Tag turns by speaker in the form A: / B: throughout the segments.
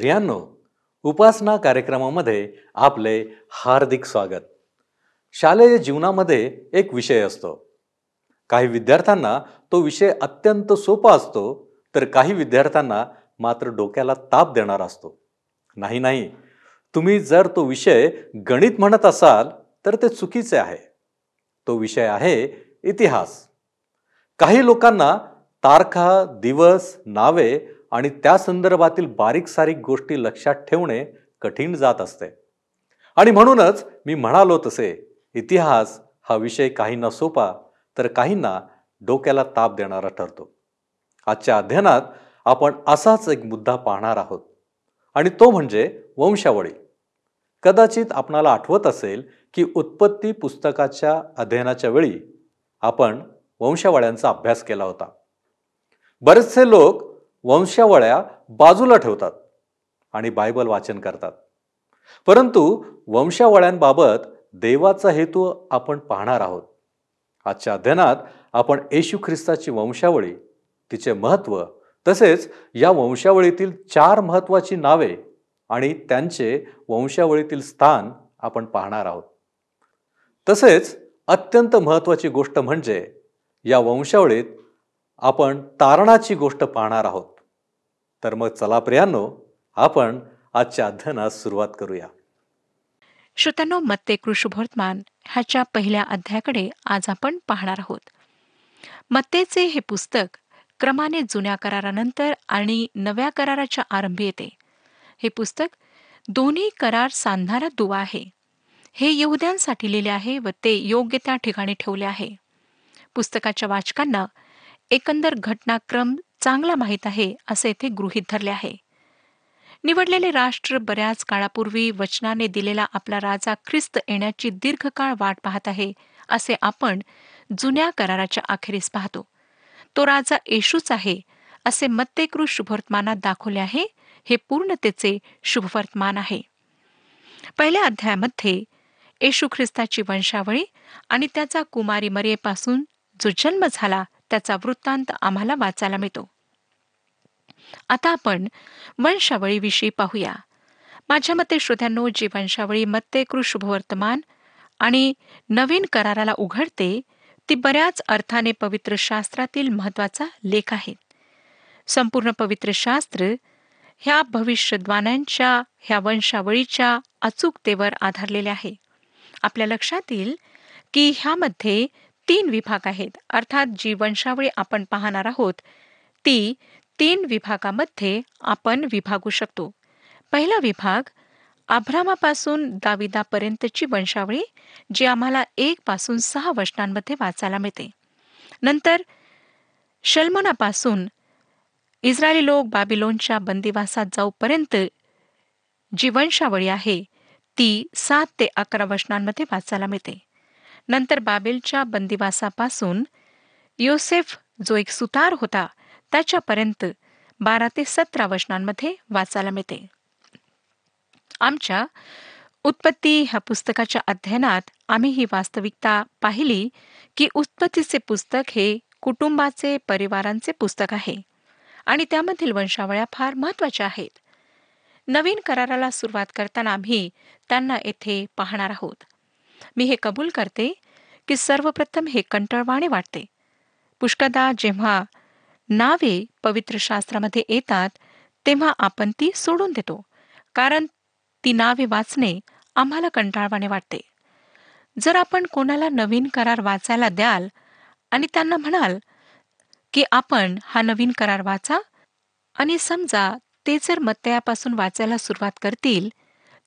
A: प्रियांनो उपासना कार्यक्रमामध्ये आपले हार्दिक स्वागत. शालेय जीवनामध्ये एक विषय असतो. काही विद्यार्थ्यांना तो विषय अत्यंत सोपा असतो तर काही विद्यार्थ्यांना मात्र डोक्याला ताप देणारा असतो. नाही नाही. तुम्ही जर तो विषय गणित म्हणत असाल तर ते चुकीचे आहे. तो विषय आहे इतिहास. काही लोकांना तारखा दिवस नावे आणि त्या संदर्भातील बारीक सारीक गोष्टी लक्षात ठेवणे कठीण जात असते. आणि म्हणूनच मी म्हणालो तसे इतिहास हा विषय काहींना सोपा तर काहींना डोक्याला ताप देणारा ठरतो. आजच्या अध्ययनात आपण असाच एक मुद्दा पाहणार आहोत आणि तो म्हणजे वंशावळी. कदाचित आपणाला आठवत असेल की उत्पत्ती पुस्तकाच्या अध्ययनाच्या वेळी आपण वंशावळ्यांचा अभ्यास केला होता. बरेचसे लोक वंशावळ्या बाजूला ठेवतात आणि बायबल वाचन करतात. परंतु वंशावळ्यांबाबत देवाचा हेतू आपण पाहणार आहोत. आजच्या अध्ययनात आपण येशू ख्रिस्ताची वंशावळी तिचे महत्त्व तसेच या वंशावळीतील चार महत्त्वाची नावे आणि त्यांचे वंशावळीतील स्थान आपण पाहणार आहोत. तसेच अत्यंत महत्वाची गोष्ट म्हणजे या वंशावळीत आपण तारणाची गोष्ट पाहणार आहोत. तर मग चला प्रियांनो आपण आजच्या अध्ययनास सुरुवात करूया.
B: श्रोत्यांनो मत्ते कृषुभवर्तमान ह्याच्या पहिल्या अध्यायाकडे आज आपण पाहणार आहोत. मत्तेचे हे पुस्तक क्रमाने जुन्या करारानंतर आणि नव्या कराराच्या आरंभी येते. हे पुस्तक दोन्ही करार सांधणारा दुवा आहे. हे यहुद्यांसाठी लिहिले आहे व ते योग्य त्या ठिकाणी ठेवले आहे. पुस्तकाच्या वाचकांना एकंदर घटनाक्रम चांगला माहीत आहे असे येथे गृहीत धरले आहे. निवडलेले राष्ट्र बऱ्याच काळापूर्वी वचनाने दिलेला आपला राजा ख्रिस्त येण्याची दीर्घकाळ वाट पाहत आहे असे आपण जुन्या कराराच्या अखेरीस पाहतो. तो राजा येशूच आहे असे मत्तेकृ शुभवर्तमानात दाखवले आहे हे पूर्णतेचे शुभवर्तमान आहे. पहिल्या अध्यायामध्ये येशू ख्रिस्ताची वंशावळी आणि त्याचा कुमारी मरियेपासून जो जन्म झाला त्याचा वृत्तांत आम्हाला वाचायला मिळतो. आता आपण वंशावळीविषयी पाहूया. माझ्या मते श्रोत्यांनो जी वंशावळी मत्तेकृ शुभवर्तमान आणि नवीन कराराला उघडते ती बऱ्याच अर्थाने पवित्र शास्त्रातील महत्त्वाचा लेख आहे. संपूर्ण पवित्र शास्त्र ह्या भविष्यद्वानांच्या ह्या वंशावळीच्या अचूकतेवर आधारलेले आहे. आपल्या लक्षात येईल की ह्यामध्ये तीन विभाग आहेत. अर्थात जी वंशावळी आपण पाहणार आहोत. ती तीन विभागामध्ये आपण विभागू शकतो. पहिला विभाग आभ्रामापासून दाविदापर्यंतची वंशावळी जी आम्हाला एक पासून सहा वचनांमध्ये वाचायला मिळते. नंतर शल्मनापासून इस्रायली लोक बाबिलोनच्या बंदिवासात जाऊपर्यंत जी वंशावळी आहे ती सात ते अकरा वचनांमध्ये वाचायला मिळते. नंतर बाबेलच्या बंदिवासापासून योसेफ जो एक सुतार होता त्याच्यापर्यंत बारा ते सतरा वचनांमध्ये वाचायला मिळते. आमच्या उत्पत्ती ह्या पुस्तकाच्या अध्ययनात आम्ही ही वास्तविकता पाहिली की उत्पत्तीचे पुस्तक हे कुटुंबाचे परिवारांचे पुस्तक आहे आणि त्यामधील वंशावळ्या फार महत्त्वाच्या आहेत. नवीन कराराला सुरुवात करताना आम्ही त्यांना येथे पाहणार आहोत. मी हे कबूल करते की सर्वप्रथम हे कंटाळवाणे वाटते. पुष्कदा जेव्हा नावे पवित्र शास्त्रामध्ये येतात तेव्हा आपण ती सोडून देतो कारण ती नावे वाचणे आम्हाला कंटाळवाणे वाटते. जर आपण कोणाला नवीन करार वाचायला द्याल आणि त्यांना म्हणाल की आपण हा नवीन करार वाचा आणि समजा ते जर मत्तयापासून वाचायला सुरुवात करतील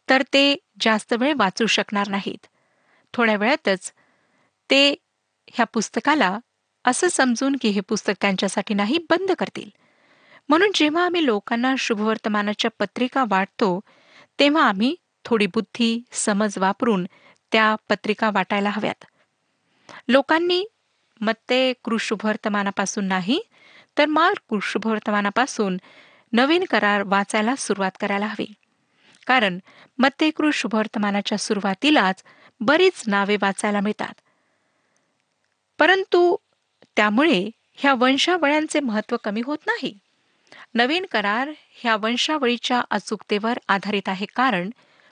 B: तर ते जास्त वेळ वाचू शकणार नाहीत. थोड्या वेळातच ते ह्या पुस्तकाला असं समजून की हे पुस्तक त्यांच्यासाठी नाही बंद करतील. म्हणून जेव्हा आम्ही लोकांना शुभवर्तमानाच्या पत्रिका वाटतो तेव्हा आम्ही थोडी बुद्धी समज वापरून त्या पत्रिका वाटायला हव्यात. लोकांनी मत्ते कृषुभवर्तमानापासून नाही तर मार कृषुभवर्तमानापासून नवीन करार वाचायला सुरुवात करायला हवी. कारण मत्तेकृ कृषुभवर्तमानाच्या सुरुवातीलाच बरीच नावे वाचायला मिळतात. परंतु त्यामुळे ह्या वंशावळ्यांचे महत्त्व कमी होत नाही. नवीन करार ह्या वंशावळीच्या अचूकतेवर आधारित आहे कारण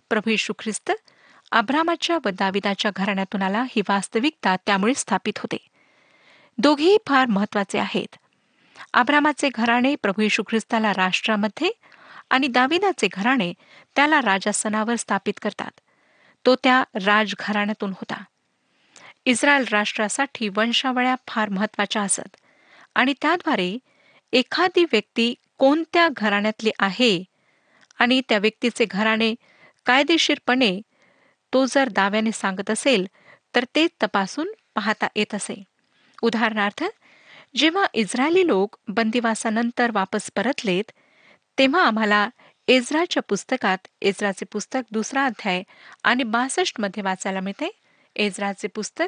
B: प्रभू यशू ख्रिस्त अब्रामाच्या व दाविदाच्या घराण्यातून आला ही वास्तविकता त्यामुळे स्थापित होते. दोघेही फार महत्त्वाचे आहेत. अब्रामाचे घराणे प्रभू येशू ख्रिस्ताला राष्ट्रामध्ये आणि दाविदाचे घराणे त्याला राजासनावर स्थापित करतात. तो त्या राजघराण्यातून होता. इस्रायल राष्ट्रासाठी वंशावळ्या फार महत्त्वाच्या असत आणि त्याद्वारे एखादी व्यक्ती कोणत्या घराण्यातली आहे आणि त्या व्यक्तीचे घराणे कायदेशीरपणे तो जर दाव्याने सांगत असेल तर ते तपासून पाहता येत असे. उदाहरणार्थ जेव्हा इस्रायली लोक बंदिवासानंतर वापस परतलेत तेव्हा आम्हाला इस्राच्या पुस्तकात इस्राचे पुस्तक दुसरा अध्याय आणि बासष्टमध्ये वाचायला मिळते. एज्राचे पुस्तक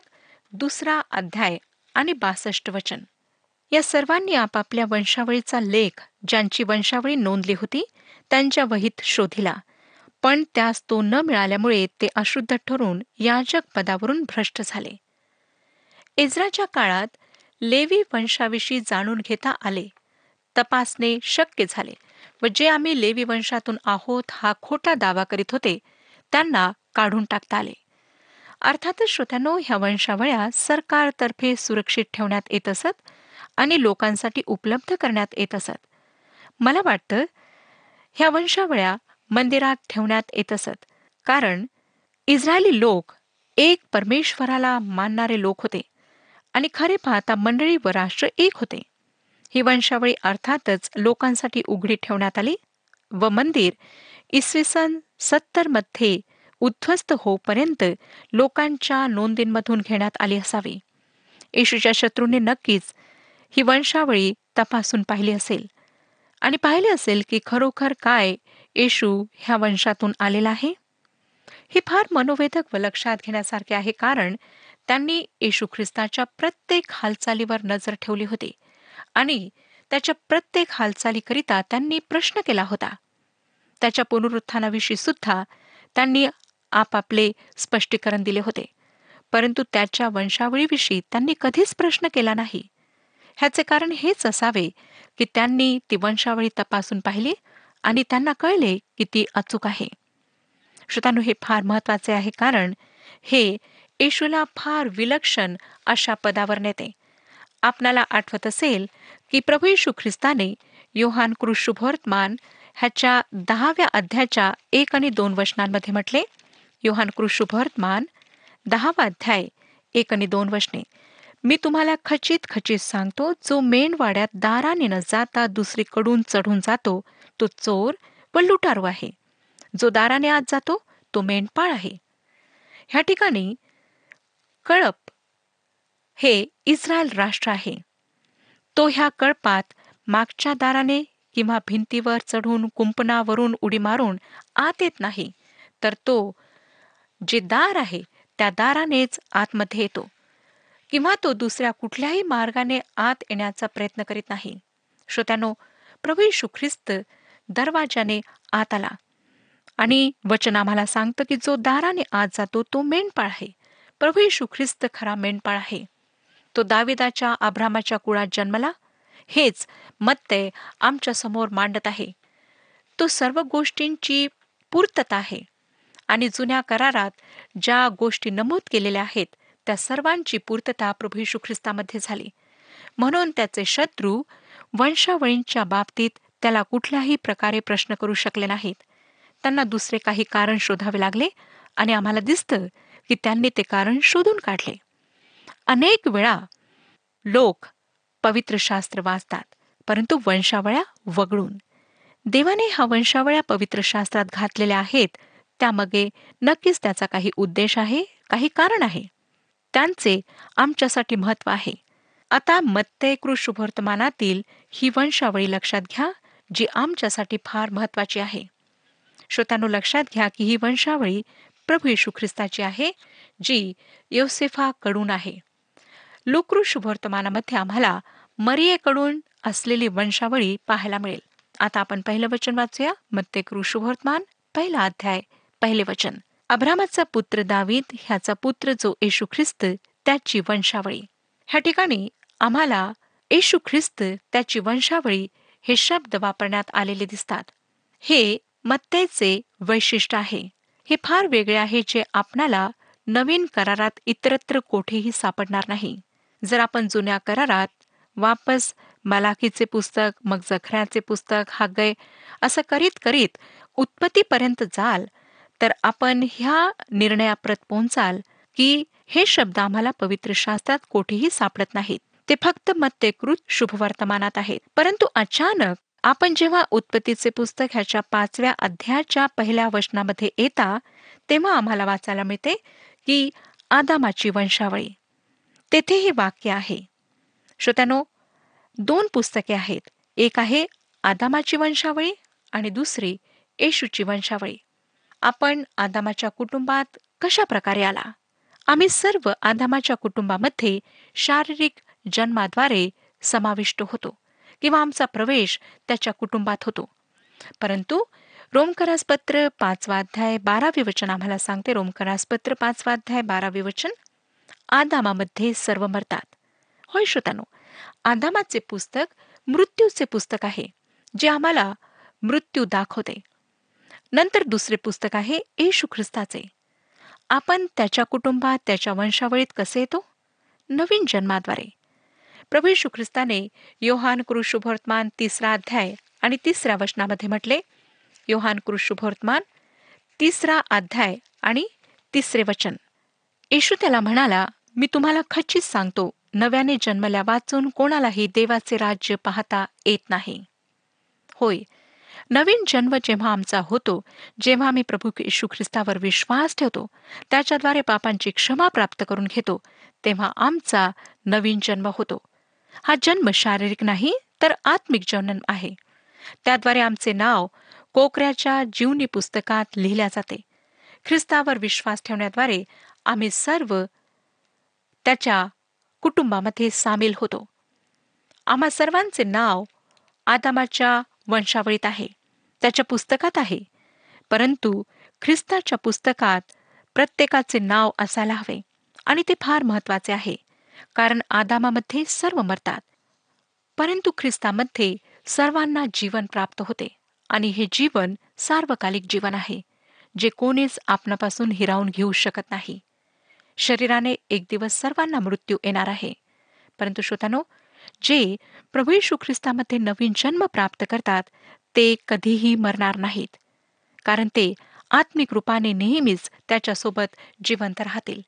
B: दुसरा अध्याय आणि बासष्ट वचन. या सर्वांनी आपापल्या वंशावळीचा लेख ज्यांची वंशावळी नोंदली होती त्यांच्या वहीत शोधिला. पण त्यास तो न मिळाल्यामुळे ते अशुद्ध ठरून याजक पदावरून भ्रष्ट झाले. इस्राच्या काळात लेवी वंशाविषयी जाणून घेता आले. तपासणे शक्य झाले. व जे आम्ही लेवी वंशातून आहोत हा खोटा दावा करीत होते त्यांना काढून टाकता आले. अर्थातच श्रोत्यानो ह्या वंशावळ्या सरकारतर्फे सुरक्षित ठेवण्यात येत असत आणि लोकांसाठी उपलब्ध करण्यात येत असत. मला वाटतं ह्या वंशावळ्या मंदिरात ठेवण्यात येत असत. कारण इस्रायली लोक एक परमेश्वराला मानणारे लोक होते आणि खरे पाहता मंडळी व राष्ट्र एक होते. ही वंशावळी अर्थातच लोकांसाठी उघडी ठेवण्यात आली व मंदिर इसवी सन सत्तरमध्ये उद्ध्वस्त होऊपर्यंत लोकांच्या नोंदींमधून घेण्यात आली असावी. येशूच्या शत्रूंनी नक्कीच ही वंशावळी तपासून पाहिली असेल. आणि पाहिले असेल की खरोखर काय येशू ह्या वंशातून आलेला आहे? हे फार मनोवेधक व लक्षात घेण्यासारखे आहे कारण त्यांनी येशू ख्रिस्ताच्या प्रत्येक हालचालीवर नजर ठेवली होती. आणि त्याच्या प्रत्येक हालचालीकरिता त्यांनी प्रश्न केला होता. त्याच्या पुनरुत्थानाविषयी सुद्धा त्यांनी आपापले स्पष्टीकरण दिले होते. परंतु त्याच्या वंशावळीविषयी त्यांनी कधीच प्रश्न केला नाही. ह्याचे कारण हेच असावे की त्यांनी ती वंशावळी तपासून पाहिली आणि त्यांना कळले की ती अचूक आहे. श्रोतानु हे फार महत्त्वाचे आहे कारण हे येशूला फार विलक्षण अशा पदावर नेते. आपणाला आठवत असेल की प्रभू येशू ख्रिस्ताने योहान कृषुभवर्तमान ह्याच्या दहाव्या अध्यायाच्या एक आणि दोन वचनांमध्ये म्हटले योहान कृषुभवर्तमान दहावा अध्याय एक आणि दोन वचने. मी तुम्हाला खचित खचित सांगतो जो मेणवाड्यात दाराने न जाता दुसरीकडून चढून जातो तो चोर व लुटारू आहे. जो दाराने आत जातो तो मेंढपाळ आहे. ह्या ठिकाणी कळप हे इस्रायल राष्ट्र आहे. तो ह्या कळपात मागच्या दाराने किंवा भिंतीवर चढून कुंपणावरून उडी मारून आत येत नाही तर तो जे दार आहे त्या दारानेच आतमध्ये येतो किंवा तो दुसऱ्या कुठल्याही मार्गाने आत येण्याचा प्रयत्न करीत नाही. श्रोत्यानो प्रभू यशू ख्रिस्त दरवाजाने आत आला आणि वचन आम्हाला सांगतं की जो दाराने आत जातो तो मेंढपाळ आहे. प्रभू यशू ख्रिस्त खरा मेंढपाळ आहे. तो दाविदाच्या आभ्रामाच्या कुळात जन्मला? हेच मत्ते आमच्यासमोर मांडत आहे. तो सर्व गोष्टींची पूर्तता आहे आणि जुन्या करारात ज्या गोष्टी नमूद केलेल्या आहेत त्या सर्वांची पूर्तता प्रभू यशू ख्रिस्तामध्ये झाली. म्हणून त्याचे शत्रू वंशावळींच्या बाबतीत त्याला कुठल्याही प्रकारे प्रश्न करू शकले नाहीत. त्यांना दुसरे काही कारण शोधावे लागले आणि आम्हाला दिसतं की त्यांनी ते कारण शोधून काढले. अनेक वेळा लोक पवित्र शास्त्र वाचतात परंतु वंशावळ्या वगळून. देवाने हा वंशावळ्या पवित्र शास्त्रात घातलेल्या आहेत त्यामागे नक्कीच त्याचा काही उद्देश आहे काही कारण आहे. त्यांचे आमच्यासाठी महत्त्व आहे. आता मत्ते शुभवर्तमानातील ही वंशावळी लक्षात घ्या जी आमच्यासाठी फार महत्वाची आहे. श्रोत्यानो लक्षात घ्या की ही वंशावळी प्रभू येशू ख्रिस्ताची आहे जी योसेफाकडून आहे. लोकृ शुभवर्तमानामध्ये आम्हाला मरियेकडून असलेली वंशावळी पाहायला मिळेल. आता आपण पहिलं वचन वाचूया. मत्ते शुभवर्तमान पहिला अध्याय पहिले वचन. अब्रामाचा पुत्र दावीद ह्याचा पुत्र जो येशू ख्रिस्त त्याची वंशावळी. ह्या ठिकाणी आम्हाला येशू ख्रिस्त त्याची वंशावळी हे शब्द वापरण्यात आलेले दिसतात. हे मत्तेचे वैशिष्ट्य आहे. हे फार वेगळे आहे जे आपणाला नवीन करारात इतरत्र कोठेही सापडणार नाही. जर आपण जुन्या करारात वापस मलाखीचे पुस्तक मग जखऱ्याचे पुस्तक हागय असं करीत करीत उत्पत्तीपर्यंत जाल तर आपण ह्या निर्णयाप्रत पोहोचाल की हे शब्द आम्हाला पवित्र शास्त्रात कोठेही सापडत नाहीत. ते फक्त मत्यकृत शुभवर्तमानात आहेत. परंतु अचानक आपण जेव्हा उत्पत्तीचे पुस्तक ह्याच्या पाचव्या अध्यायाच्या पहिल्या वचनामध्ये येता तेव्हा आम्हाला वाचायला मिळते की आदामाची वंशावळी. तेथे हे वाक्य आहे. श्रोत्यानो दोन पुस्तके आहेत. एक आहे आदामाची वंशावळी आणि दुसरी येशूची वंशावळी. आपण आदामाच्या कुटुंबात कशा प्रकारे आला? आम्ही सर्व आदामाच्या कुटुंबामध्ये शारीरिक जन्माद्वारे समाविष्ट होतो किंवा आमचा प्रवेश त्याच्या कुटुंबात होतो. परंतु रोमकरासपत्र पाचवा अध्याय बारावे वचन आम्हाला सांगते. रोमकरासपत्र पाचवा अध्याय बारावे वचन आदामामध्ये सर्व मरतात. होय श्रोतानो आदामाचे पुस्तक मृत्यूचे पुस्तक आहे जे आम्हाला मृत्यू दाखवते. नंतर दुसरे पुस्तक आहे येशू ख्रिस्ताचे. आपण त्याच्या कुटुंबात त्याच्या वंशावळीत कसे येतो? नवीन जन्माद्वारे. प्रभू येशू ख्रिस्ताने योहान कृषुभवर्तमान तिसरा अध्याय आणि तिसऱ्या वचनामध्ये म्हटले योहान कृषुभवर्तमान तिसरा अध्याय आणि तिसरे वचन. येशू त्याला म्हणाला मी तुम्हाला खचित सांगतो नव्याने जन्मल्या वाचून कोणालाही देवाचे राज्य पाहता येत नाही. होय नवीन जन्म जेव्हा आमचा होतो जेव्हा आम्ही प्रभू येशू ख्रिस्तावर विश्वास ठेवतो त्याच्याद्वारे पापांची क्षमा प्राप्त करून घेतो तेव्हा आमचा नवीन जन्म होतो. हा जन्म शारीरिक नाही तर आत्मिक जन्म आहे. त्याद्वारे आमचे नाव कोकऱ्याच्या जीवनी पुस्तकात लिहिल्या जाते. ख्रिस्तावर विश्वास ठेवण्याद्वारे आम्ही सर्व त्याच्या कुटुंबामध्ये सामील होतो. आम्हा सर्वांचे नाव आदामाच्या वंशावळीत आहे त्याच्या पुस्तकात आहे. परंतु ख्रिस्ताच्या पुस्तकात प्रत्येकाचे नाव असायला हवे आणि ते फार महत्त्वाचे आहे कारण आदामामध्ये सर्व मरतात. परंतु ख्रिस्तामध्ये सर्वांना जीवन प्राप्त होते आणि हे जीवन सार्वकालिक जीवन आहे जे कोणीच आपणापासून हिरावून घेऊ शकत नाही. शरीराने एक दिवस सर्वांना मृत्यू येणार आहे. परंतु श्रोतानो जे प्रभू येशू ख्रिस्तामध्ये नवीन जन्म प्राप्त करतात ते कधीही मरणार नाहीत. कारण ते आत्मिक रूपाने नेहमीच त्याच्यासोबत जिवंत राहतील.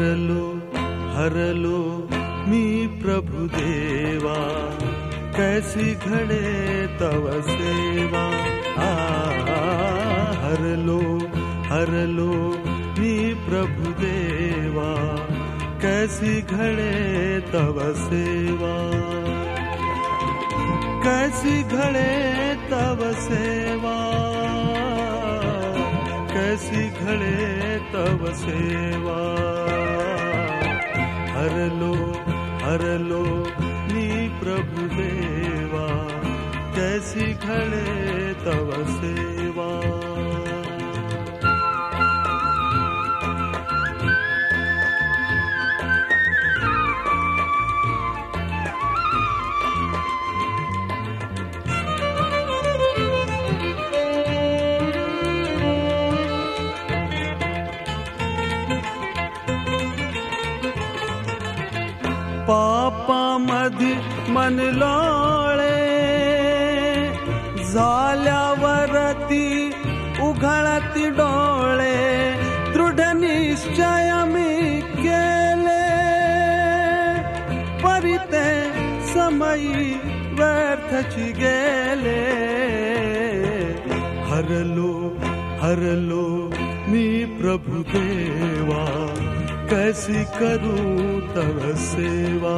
C: हरलो हरलो मी प्रभु देवा कैसी घडे तव सेवा। आ हरलो हरलो मी प्रभु देवा कैसी घडे तव सेवा। कैसी घडे तव सेवा। कैसी घडे तव सेवा। हरलो हरलो नी प्रभु देवा। कैसी घडे तव सेवा। पापामध्ये मन लोळे झाल्यावरती उघळती डोळे दृढ निश्चय मी केले. परिते समयी व्यर्थची गेले. हरलो हरलो मी प्रभु देवा. कैसी करूं तव सेवा?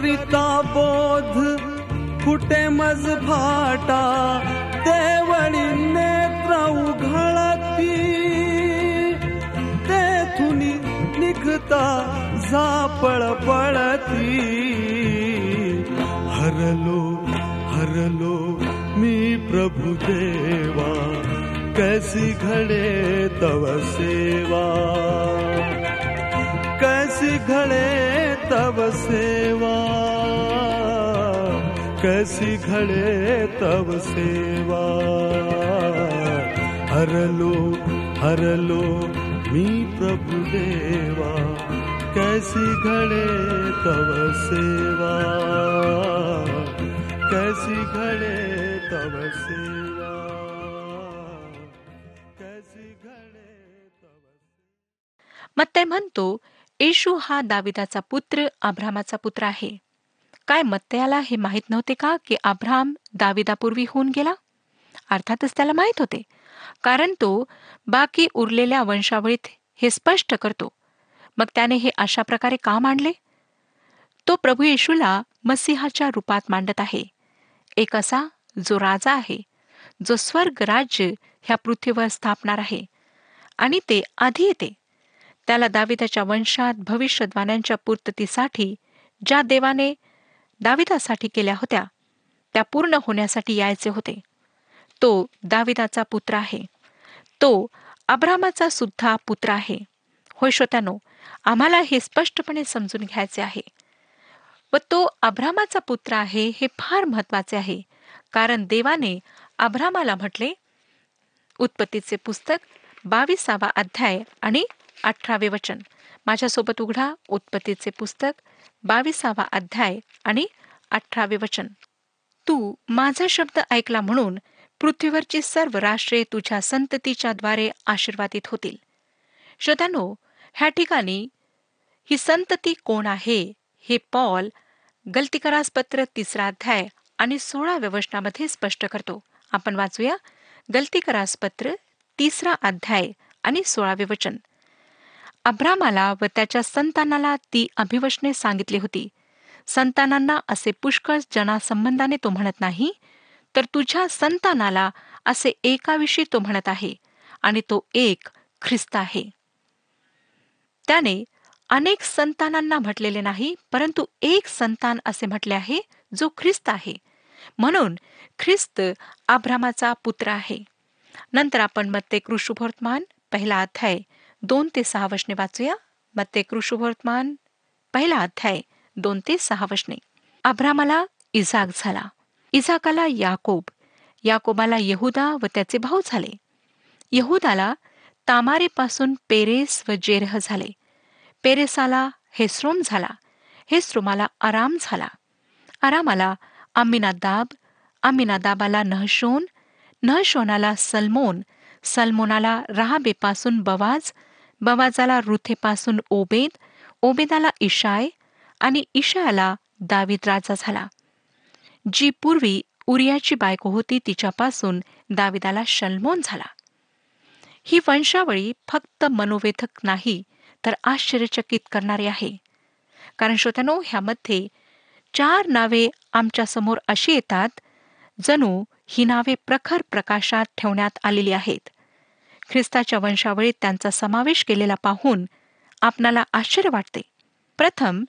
C: करिता बोध कुटे मज फाटा देवळी नेत्र उघळती. तेथून निघता जापळ पळती. हरलो हरलो मी प्रभु देवा कैसी घड़े तव सेवा. कैसी घड़े तव सेवा कैसी घड़े तव सेवा। हरलो हरलो मी प्रभु देवा कैसी घड़े तव सेवा। कैसी घड़े तव सेवा। कैसी घड़े तव
B: मत्तय म्हणतो येशू हा दाविदाचा पुत्र आभ्रामाचा पुत्र आहे. काय मत्तयाला हे माहीत नव्हते का की आभ्राम दाविदापूर्वी होऊन गेला? अर्थातच त्याला माहीत होते. कारण तो बाकी उरलेल्या वंशावळीत हे स्पष्ट करतो. मग त्याने हे अशा प्रकारे का मांडले? तो प्रभू येशूला मसीहाच्या रूपात मांडत आहे. एक असा जो राजा आहे जो स्वर्ग राज्य ह्या पृथ्वीवर स्थापणार आहे. आणि ते आधी येते. त्याला दाविदाच्या वंशात भविष्यद्वाण्यांच्या पूर्ततीसाठी ज्या देवाने दाविदासाठी केल्या होत्या त्या पूर्ण होण्यासाठी यायचे होते. तो दाविदाचा पुत्र आहे. तो अब्रामाचा सुद्धा पुत्र आहे. होय श्रोत्यानो आम्हाला हे स्पष्टपणे समजून घ्यायचे आहे. व तो अब्रामाचा पुत्र आहे हे फार महत्त्वाचे आहे. कारण देवाने अब्रामाला म्हटले उत्पत्तीचे पुस्तक बावीसावा अध्याय आणि अठरावे वचन. माझ्यासोबत उघडा उत्पत्तीचे पुस्तक बावीसावा अध्याय आणि अठरावे वचन. तू माझा शब्द ऐकला म्हणून पृथ्वीवरची सर्व राष्ट्रे तुझ्या संततीच्या द्वारे आशीर्वादित होतील. श्रोत्यानो ह्या ठिकाणी ही संतती कोण आहे हे पॉल गलतीकरास पत्र तिसरा अध्याय आणि सोळाव्या वचनामध्ये स्पष्ट करतो. आपण वाचूया गलतीकरास पत्र तिसरा अध्याय आणि सोळावे वचन. अब्रामाला व त्याच्या संतानाला ती अभिवशने सांगितली होती. संतानांना असे पुष्कळ जनासंबंधाने तो म्हणत नाही तर तुझ्या संतानाला असे एकाविषयी तो म्हणत आहे आणि तो एक ख्रिस्त आहे. त्याने अनेक संतानांना म्हटलेले नाही परंतु एक संतान असे म्हटले आहे जो ख्रिस्त आहे. म्हणून ख्रिस्त आभ्रामाचा पुत्र आहे. नंतर आपण मत्ते कृषुभोर्तमान पहिला अध्याय दोन ते सहा वशने वाचूया. मत्ते कृषुवर्तमान पहिला अध्याय दोन ते सहा वशने. अब्रामाला इजाक झाला. इजाकाला याकोब याकोबाला यहुदा व त्याचे भाऊ झाले. यहुदाला तामारेपासून पेरेस व जेरह झाले. पेरेसाला हेस्रोम झाला. हेस्रोमाला आराम झाला. आरामाला अमिनादाब अमिनादाबाला नहशोन नहशोनाला सलमोन सलमोनाला राहाबेपासून बवाज बवाजाला रुथेपासून ओबेद ओबेदाला इशाय आणि इशायाला दावीद राजा झाला. जी पूर्वी उरियाची बायको होती तिच्यापासून दाविदाला शल्मोन झाला. ही वंशावळी फक्त मनोवेधक नाही तर आश्चर्यचकित करणारी आहे. कारण श्रोत्यानो ह्यामध्ये चार नावे आमच्यासमोर अशी येतात जणू ही नावे प्रखर प्रकाशात ठेवण्यात आलेली आहेत. ख्रिस्ताच्या वंशावळीत त्यांचा समावेश केलेला पाहून आपणाला आश्चर्य वाटते. प्रथम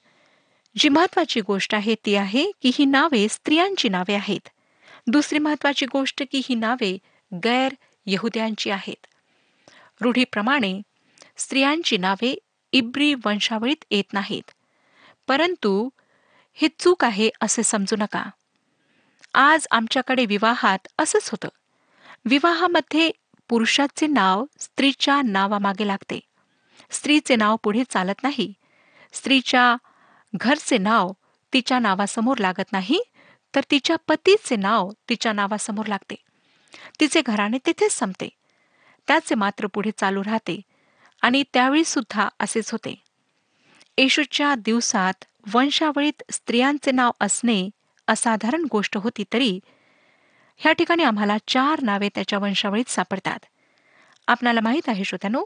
B: जी महत्वाची गोष्ट आहे ती आहे की ही नावे स्त्रियांची नावे आहेत. दुसरी महत्वाची गोष्ट की ही नावे गैर यहुद्यांची आहेत. रूढीप्रमाणे स्त्रियांची नावे इब्री वंशावळीत येत नाहीत. परंतु हे चूक आहे असे समजू नका. आज आमच्याकडे विवाहात असंच होतं. विवाहामध्ये पुरुषाचे नाव स्त्रीच्या नावामागे लागते. स्त्रीचे नाव पुढे चालत नाही. स्त्रीच्या घरचे नाव तिच्या नावासमोर लागत नाही तर तिच्या पतीचे नाव तिच्या नावासमोर लागते. तिचे घराणे तिथेच संपते. त्याचे मात्र पुढे चालू राहते आणि त्यावेळी सुद्धा असेच होते. येशूच्या दिवसात वंशावळीत स्त्रियांचे नाव असणे असाधारण गोष्ट होती तरी ह्या ठिकाणी आम्हाला चार नावे त्याच्या वंशावळीत सापडतात. आपणाला माहीत आहे श्रोत्यानो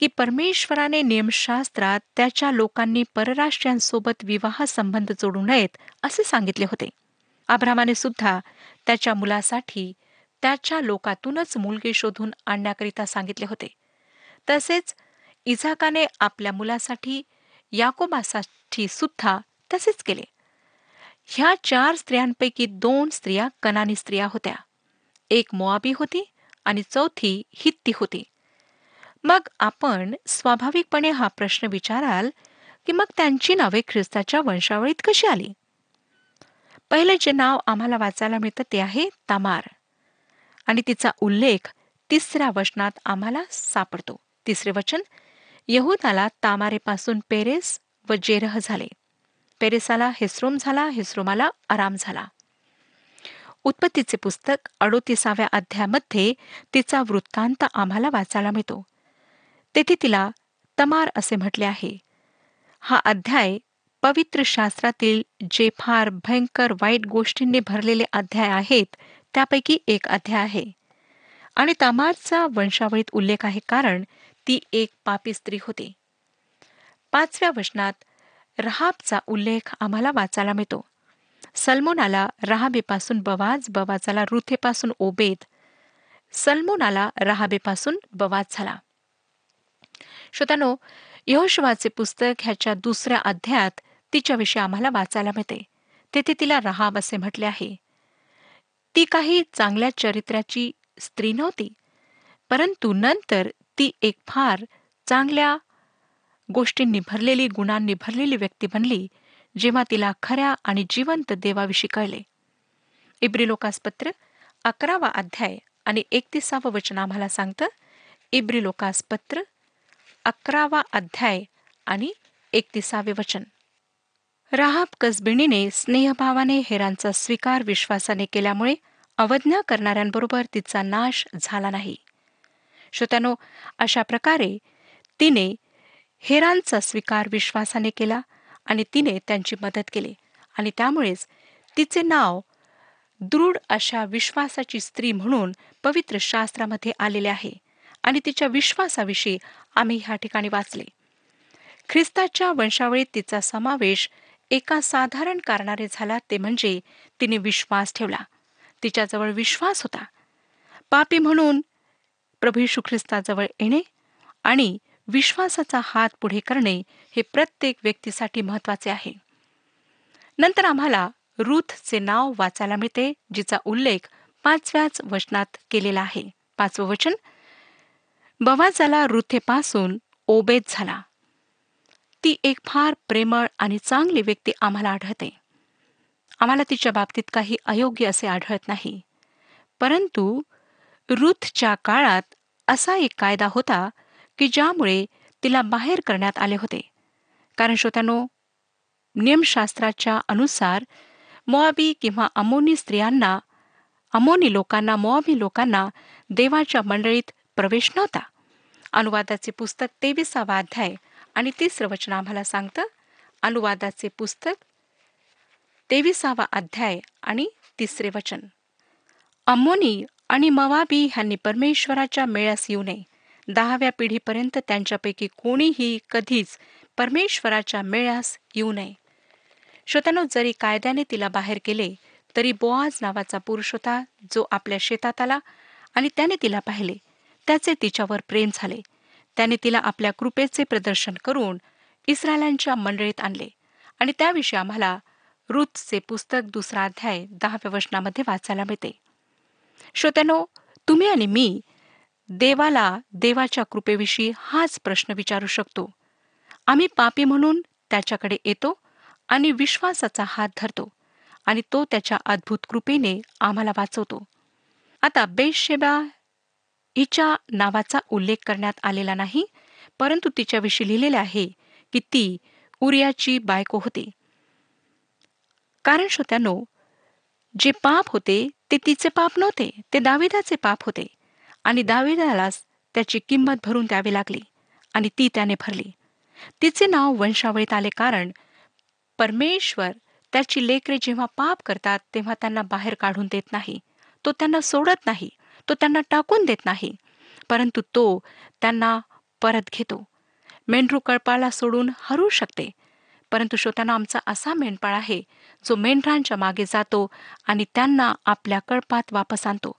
B: की परमेश्वराने नियमशास्त्रात त्याच्या लोकांनी परराष्ट्रांसोबत विवाह संबंध जोडू नयेत असे सांगितले होते. आभ्रामाने सुद्धा त्याच्या मुलासाठी त्याच्या लोकातूनच मुलगी शोधून आणण्याकरिता सांगितले होते. तसेच इझाकाने आपल्या मुलासाठी याकोबासाठी सुद्धा तसेच केले. ह्या चार स्त्रियांपैकी दोन स्त्रिया कनानी स्त्रिया होत्या. एक मोआबी होती आणि चौथी हित्ती होती. मग आपण स्वाभाविकपणे हा प्रश्न विचाराल की मग त्यांची नावे ख्रिस्ताच्या वंशावळीत कशी आली? पहिले जे नाव आम्हाला वाचायला मिळतं ते आहे तामार. आणि तिचा उल्लेख तिसऱ्या वचनात आम्हाला सापडतो. तिसरे वचन यहुदाला तामारेपासून पेरेस व जेरह झाले. पेरेसाला हेस्रोम झाला हेस्रोमाला आराम झाला. उत्पत्तीचे पुस्तक अडोतीसाव्या अध्यायामध्ये तिचा वृत्तांत आम्हाला वाचायला मिळतो. तेथे तिला तमार असे म्हटले आहे हा अध्याय पवित्र शास्त्रातील जे फार भयंकर वाईट गोष्टींनी भरलेले अध्याय आहेत त्यापैकी एक अध्याय आहे. आणि तमारचा वंशावळीत उल्लेख आहे कारण ती एक पापी स्त्री होती. पाचव्या वचनात रहाबचा उल्लेख आम्हाला वाचायला मिळतो. सलमोनाला रहाबेपासून बवाज बवाजाला रुथेपासून ओबेद सलमोनाला रहाबेपासून बवाज झाला. श्रोतानो यहोशवाचे पुस्तक ह्याच्या दुसऱ्या अध्यायात तिच्याविषयी आम्हाला वाचायला मिळते. तेथे तिला रहाब असे म्हटले आहे. ती काही चांगल्या चरित्राची स्त्री नव्हती परंतु नंतर ती एक फार चांगल्या गोष्टींनी भरलेली गुणांनी भरलेली व्यक्ती बनली जेव्हा तिला खऱ्या आणि जिवंत देवाविषयी कळले. इब्रिलोकास पत्र अकरावा अध्याय आणि एकतीसावं वचन आम्हाला सांगतं इब्रिलोकास पत्र अकरावा अध्याय आणि एकतीसावे वचन. राहाब कसबिणीने स्नेहभावाने हेरांचा स्वीकार विश्वासाने केल्यामुळे अवज्ञा करणाऱ्यांबरोबर तिचा नाश झाला नाही. श्रोत्यानो अशा प्रकारे तिने हेरांचा स्वीकार विश्वासाने केला आणि तिने त्यांची मदत केली. आणि त्यामुळेच तिचे नाव दृढ अशा विश्वासाची स्त्री म्हणून पवित्र शास्त्रामध्ये आलेले आहे आणि तिच्या विश्वासाविषयी आम्ही ह्या ठिकाणी वाचले. ख्रिस्ताच्या वंशावळीत तिचा समावेश एका साधारण कारणाने झाला ते म्हणजे तिने विश्वास ठेवला. तिच्याजवळ विश्वास होता. पापी म्हणून प्रभू ख्रिस्ताजवळ येणे आणि विश्वासाचा हात पुढे करणे हे प्रत्येक व्यक्तीसाठी महत्त्वाचे आहे. नंतर आम्हाला रूथचे नाव वाचायला मिळते जिचा उल्लेख पाचव्याच वचनात केलेला आहे. पाचवं वचन बवाजाला रुथेपासून ओबेद झाला. ती एक फार प्रेमळ आणि चांगली व्यक्ती आम्हाला आढळते. आम्हाला तिच्या बाबतीत काही अयोग्य असे आढळत नाही. परंतु रुथच्या काळात असा एक कायदा होता की ज्यामुळे तिला बाहेर करण्यात आले होते. कारण श्रोत्यानो नियमशास्त्राच्या अनुसार मोआबी किंवा अमोनी स्त्रियांना अमोनी लोकांना मोआबी लोकांना देवाच्या मंडळीत प्रवेश नव्हता. अनुवादाचे पुस्तक तेविसावा अध्याय आणि तिसरं वचन आम्हाला सांगतं अनुवादाचे पुस्तक तेविसावा अध्याय आणि तिसरे वचन. अमोनी आणि मवाबी ह्यांनी परमेश्वराच्या मेळ्यास येऊ नये. दहाव्या पिढीपर्यंत त्यांच्यापैकी कोणीही कधीच परमेश्वराच्या मेळ्यास येऊ नये. श्रोत्यानो जरी कायद्याने तिला बाहेर केले तरी बोआज नावाचा पुरुष होता जो आपल्या शेतात आला आणि त्याने तिला पाहिले. त्याचे तिच्यावर प्रेम झाले. त्याने तिला आपल्या कृपेचे प्रदर्शन करून इस्रायलांच्या मंडळीत आणले. आणि त्याविषयी आम्हाला रुथचे पुस्तक दुसरा अध्याय दहाव्या वचनामध्ये वाचायला मिळते. श्रोत्यानो तुम्ही आणि मी देवाला देवाच्या कृपेविषयी हाच प्रश्न विचारू शकतो. आम्ही पापी म्हणून त्याच्याकडे येतो आणि विश्वासाचा हात धरतो आणि तो त्याच्या अद्भुत कृपेने आम्हाला वाचवतो. आता बेशेबा हिच्या नावाचा उल्लेख करण्यात आलेला नाही परंतु तिच्याविषयी लिहिलेले आहे की ती उरियाची बायको होती. कारण श्रोत्यानो जे पाप होते ते तिचे पाप नव्हते ते दाविदाचे पाप होते. आणि दाविदालाच त्याची किंमत भरून द्यावी लागली आणि ती त्याने भरली. तिचे नाव वंशावळीत आले कारण परमेश्वर त्याची लेकरे जेव्हा पाप करतात तेव्हा त्यांना बाहेर काढून देत नाही. तो त्यांना सोडत नाही. तो त्यांना टाकून देत नाही. परंतु तो त्यांना परत घेतो. मेंढरू कळपाला सोडून हरू शकते. परंतु श्रोत्यांना आमचा असा मेंढपाळ आहे जो मेंढरांच्या मागे जातो आणि त्यांना आपल्या कळपात वापस आणतो.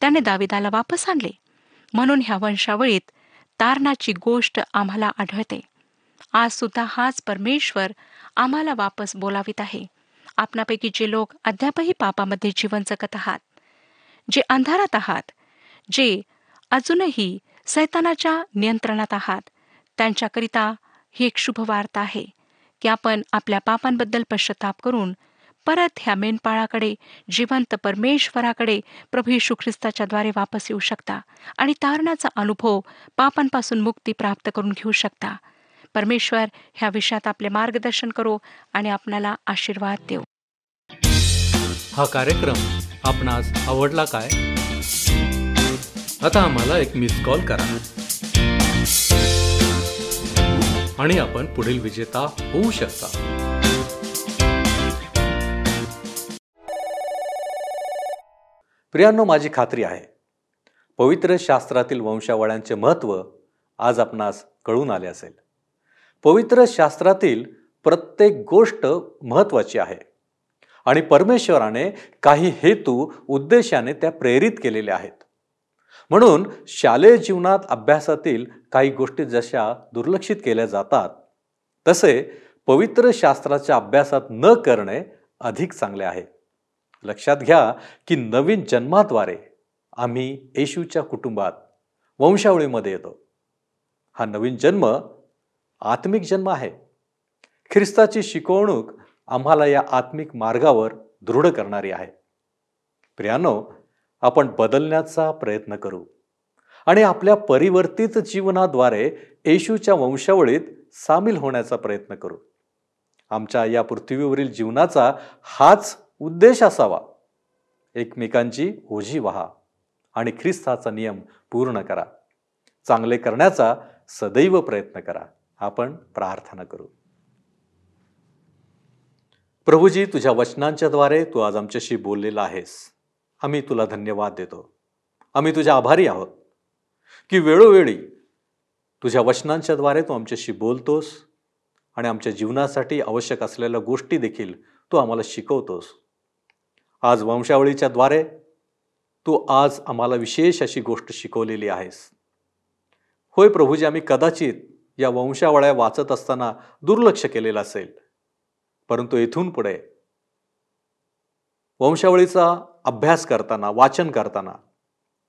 B: त्याने दाविदाला वापस आणले. म्हणून ह्या वंशावळीत तारणाची गोष्ट आम्हाला आढळते. आज सुद्धा हाच परमेश्वर आम्हाला वापस बोलावित आहे. आपणापैकी जे लोक अद्यापही पापामध्ये जीवन जगत आहात जे अंधारात आहात जे अजूनही सैतानाच्या नियंत्रणात आहात त्यांच्याकरिता ही एक शुभवार्ता आहे की आपण आपल्या पापांबद्दल पश्चाताप करून परत ह्या मेंढपाळाकडे जिवंत परमेश्वराकडे प्रभू यशू ख्रिस्ताच्या द्वारे वापस येऊ शकता आणि तारणाचा अनुभव पापांपासून मुक्ती प्राप्त करून घेऊ शकता. परमेश्वर ह्या विषयात आपले मार्गदर्शन करो आणि आपणाला आशीर्वाद देऊ
A: हा कार्यक्रम आपणास आवडला काय? आता आम्हाला एक मिस कॉल करा. आणि आपण पुढील विजेता होऊ शकता. प्रियांनो माझी खात्री आहे. पवित्र शास्त्रातील वंशावळ्यांचे महत्त्व आज आपणास कळून आले असेल. पवित्र शास्त्रातील प्रत्येक गोष्ट महत्त्वाची आहे. आणि परमेश्वराने काही हेतू उद्देशाने त्या प्रेरित केलेल्या आहेत. म्हणून शालेय जीवनात अभ्यासातील काही गोष्टी जशा दुर्लक्षित केल्या जातात तसे पवित्र शास्त्राच्या अभ्यासात न करणे अधिक चांगले आहे. लक्षात घ्या की नवीन जन्माद्वारे आम्ही येशूच्या कुटुंबात वंशावळीमध्ये येतो. हा नवीन जन्म आत्मिक जन्म आहे. ख्रिस्ताची शिकवणूक आम्हाला या आत्मिक मार्गावर दृढ करणारी आहे. प्रियानो आपण बदलण्याचा प्रयत्न करू आणि आपल्या परिवर्तित जीवनाद्वारे येशूच्या वंशावळीत सामील होण्याचा प्रयत्न करू. आमच्या या पृथ्वीवरील जीवनाचा हाच उद्देश असावा. एकमेकांची ओझी व्हा आणि ख्रिस्ताचा नियम पूर्ण करा. चांगले करण्याचा सदैव प्रयत्न करा. आपण प्रार्थना करू. प्रभूजी तुझ्या वचनांच्याद्वारे तू आज आमच्याशी बोललेला आहेस. आम्ही तुला धन्यवाद देतो. आम्ही तुझ्या आभारी आहोत की वेळोवेळी तुझ्या वचनांच्याद्वारे तू आमच्याशी बोलतोस आणि आमच्या जीवनासाठी आवश्यक असलेल्या गोष्टी देखील तू आम्हाला शिकवतोस. आज वंशावळीच्या द्वारे तू आज आम्हाला विशेष अशी गोष्ट शिकवलेली आहेस. होय प्रभूजी आम्ही कदाचित या वंशावळ्या वाचत असताना दुर्लक्ष केलेलं असेल. परंतु येथून पुढे वंशावळीचा अभ्यास करताना वाचन करताना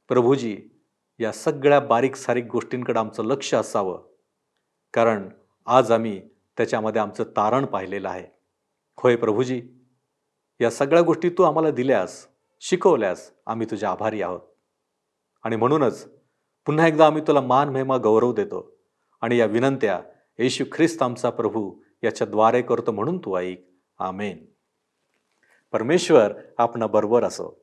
A: प्रभूजी या सगळ्या बारीक सारीक गोष्टींकडे आमचं लक्ष असावं. कारण आज आम्ही त्याच्यामध्ये आमचं तारण पाहिलेलं आहे. होय प्रभूजी या सगळ्या गोष्टी तू आम्हाला दिल्यास शिकवल्यास आम्ही तुझ्या आभारी आहोत. आणि म्हणूनच पुन्हा एकदा आम्ही तुला मान महिमा गौरव देतो आणि या विनंत्या येशू ख्रिस्त आमचा प्रभू याच्याद्वारे करतो म्हणून तू ऐक. आमेन. परमेश्वर आपण बरोबर असो.